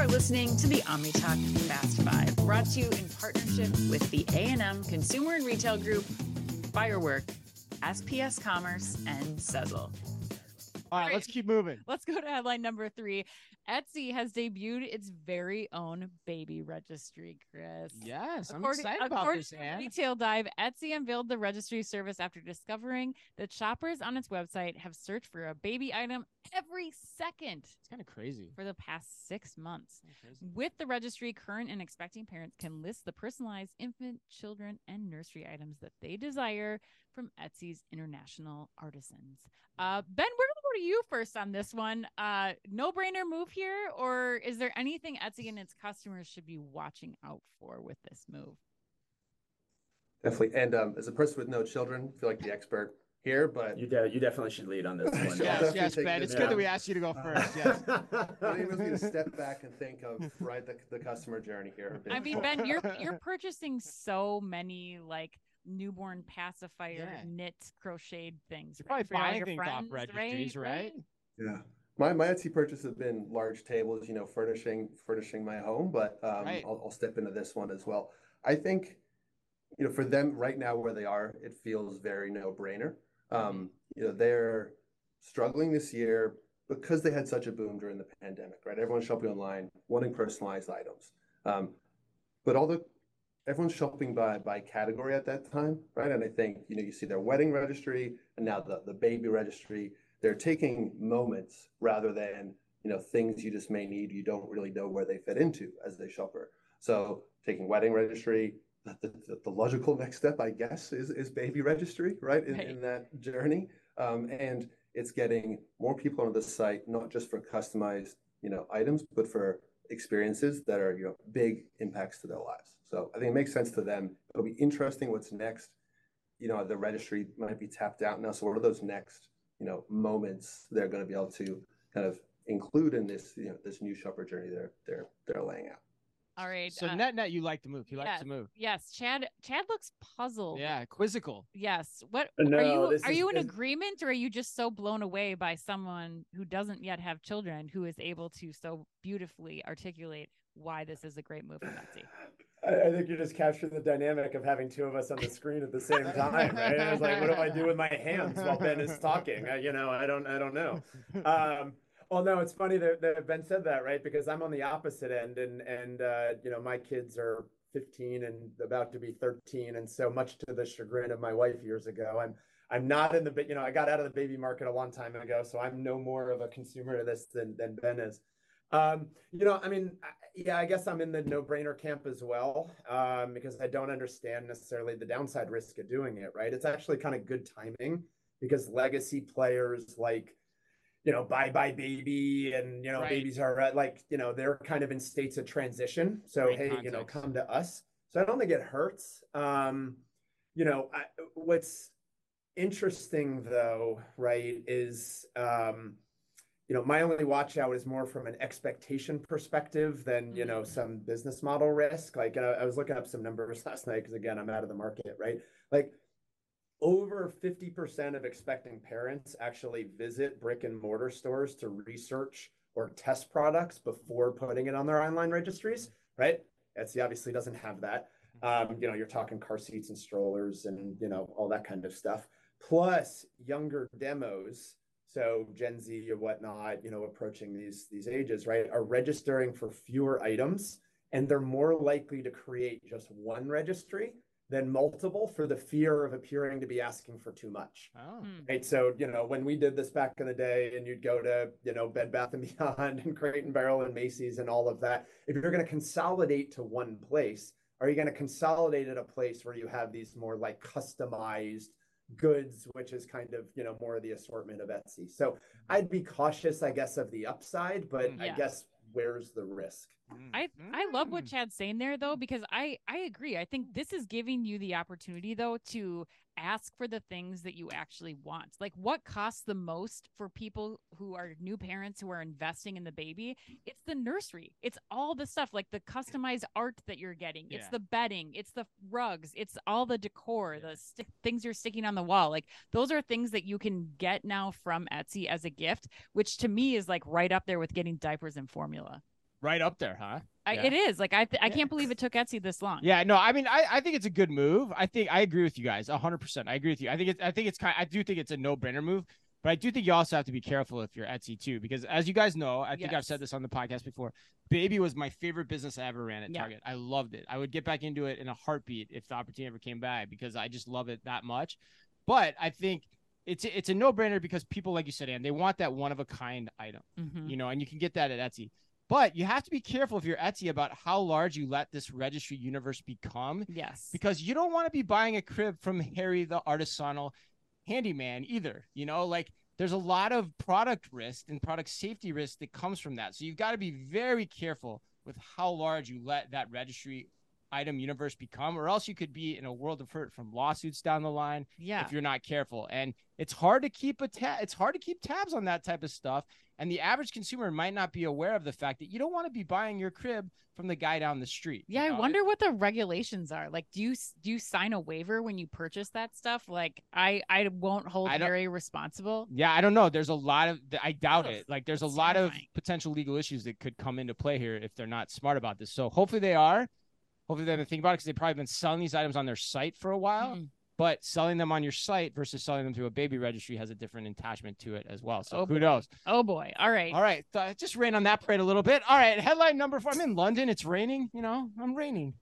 are listening to the OmniTalk Fast Five, brought to you in partnership with the A&M Consumer and Retail Group, Firework, SPS Commerce, and Sezzle. All right, let's keep moving. Let's go to headline number three. Etsy has debuted its very own baby registry, Chris. Yes, I'm According- excited about according this, to Anne. Retail Dive, Etsy unveiled the registry service after discovering that shoppers on its website have searched for a baby item every second It's kind of crazy. for the past six months. With the registry, current and expecting parents can list the personalized infant, children, and nursery items that they desire from Etsy's international artisans. Uh, ben, we're going to you first on this one. Uh, no brainer move here, or is there anything Etsy and its customers should be watching out for with this move? Definitely. And um, as a person with no children, I feel like the expert here, but You, de- you definitely should lead on this one. Yeah. Yes, yes, Ben. this It's good that we asked you to go first. Yes. it enables me to step back and think of right the, the customer journey here. a bit. I mean, Ben, you're you're purchasing so many like newborn pacifier Yeah. knit crocheted things. You're probably right, for all buying your things off friends, registries, right? Yeah. My, my Etsy purchases have been large tables, you know, furnishing furnishing my home, but um, Right. I'll, I'll step into this one as well. I think, you know, for them right now where they are, it feels very no brainer. Um, you know, they're struggling this year because they had such a boom during the pandemic, right? Everyone's shopping online, wanting personalized items. Um, but all the everyone's shopping by by category at that time, right? And I think you know you see their wedding registry and now the the baby registry. They're taking moments rather than you know things you just may need. You don't really know where they fit into as they shopper. So taking wedding registry, the, the, the logical next step, I guess, is is baby registry, right? In, Right. in that journey, um, and it's getting more people onto the site, not just for customized you know items, but for experiences that are you know big impacts to their lives. So I think it makes sense to them. It'll be interesting what's next. You know, the registry might be tapped out now. So what are those next you know moments they're going to be able to kind of include in this you know this new shopper journey they're they're they're laying out. All right. So uh, net net, you like the move. You likes yes. the move. Yes, Chad. Chad looks puzzled. Yeah, quizzical. Yes. What No, are you? Are is- you in this- agreement, or are you just so blown away by someone who doesn't yet have children, who is able to so beautifully articulate why this is a great move from Etsy? I, I think you're just captured the dynamic of having two of us on the screen at the same time, right? I was like, what do I do with my hands while Ben is talking? I, you know, I don't, I don't know. Um, well, no, it's funny that, that Ben said that, right? Because I'm on the opposite end, and and uh, you know, my kids are 15 and about to be 13, and so much to the chagrin of my wife years ago, I'm I'm not in the, you know, I got out of the baby market a long time ago, so I'm no more of a consumer of this than than Ben is. Um, you know, I mean, I- yeah, I guess I'm in the no-brainer camp as well, um, because I don't understand necessarily the downside risk of doing it, right? It's actually kind of good timing because legacy players like, you know, buybuy BABY and, you know, Right. babies are like, you know, they're kind of in states of transition. So, Great hey, you know, come to us. So I don't think it hurts. Um, you know, I, what's interesting though, right, is, um, you know, my only watch out is more from an expectation perspective than, you know, Mhm. some business model risk. Like, uh, I was looking up some numbers last night because, again, I'm out of the market, right? Like, over 50% of expecting parents actually visit brick and mortar stores to research or test products before putting it on their online registries, right? Etsy obviously doesn't have that. Um, you know, you're talking car seats and strollers and, you know, all that kind of stuff. Plus younger demos so Gen Z or whatnot, you know, approaching these these ages, right, are registering for fewer items, and they're more likely to create just one registry than multiple for the fear of appearing to be asking for too much. Oh, Hmm. Right. So, you know, when we did this back in the day and you'd go to, you know, Bed Bath and Beyond and Crate and Barrel and Macy's and all of that, if you're going to consolidate to one place, are you going to consolidate at a place where you have these more like customized goods, which is kind of, you know, more of the assortment of Etsy. So I'd be cautious, I guess, of the upside, but Mm. I guess where's the risk? Mm. I I love what Mm. Chad's saying there though because I I agree. I think this is giving you the opportunity though to ask for the things that you actually want. Like what costs the most for people who are new parents who are investing in the baby? It's the nursery. It's all the stuff like the customized art that you're getting. It's the bedding, it's the rugs, it's all the decor, the stick things you're sticking on the wall. Like those are things that you can get now from Etsy as a gift, which to me is like right up there with getting diapers and formula. Right up there, huh? I, Yeah. It is like I th- I Yeah. can't believe it took Etsy this long. Yeah, no, I mean, I, I think it's a good move. I think I agree with you guys, hundred percent. I agree with you. I think it's I think it's kind. I do think it's a no brainer move, but I do think you also have to be careful if you're Etsy too, because as you guys know, I think I've said this on the podcast before. Baby was my favorite business I ever ran at Yeah. Target. I loved it. I would get back into it in a heartbeat if the opportunity ever came by because I just love it that much. But I think it's it's a no brainer because people, like you said, and they want that one of a kind item Mhm. you know, and you can get that at Etsy. But you have to be careful if you're Etsy about how large you let this registry universe become Yes. because you don't want to be buying a crib from Harry the artisanal handyman either. You know, like there's a lot of product risk and product safety risk that comes from that. So you've got to be very careful with how large you let that registry item universe become, or else you could be in a world of hurt from lawsuits down the line yeah. if you're not careful. And it's hard to keep a tab. It's hard to keep tabs on that type of stuff. And the average consumer might not be aware of the fact that you don't want to be buying your crib from the guy down the street. you Yeah, I wonder what the regulations are. Like, do you do you sign a waiver when you purchase that stuff? Like, I I won't hold I Harry responsible. Yeah, I don't know. There's a lot of. I doubt it. Like, there's a lot of potential legal issues that could come into play here if they're not smart about this. So hopefully they are. Hopefully they're gonna think about it because they've probably been selling these items on their site for a while. Mm. But selling them on your site versus selling them through a baby registry has a different attachment to it as well. So Oh, who boy. knows? Oh boy! All right. All right, th- just rain on that parade a little bit. All right, headline number four. I'm in London. It's raining. You know, I'm raining.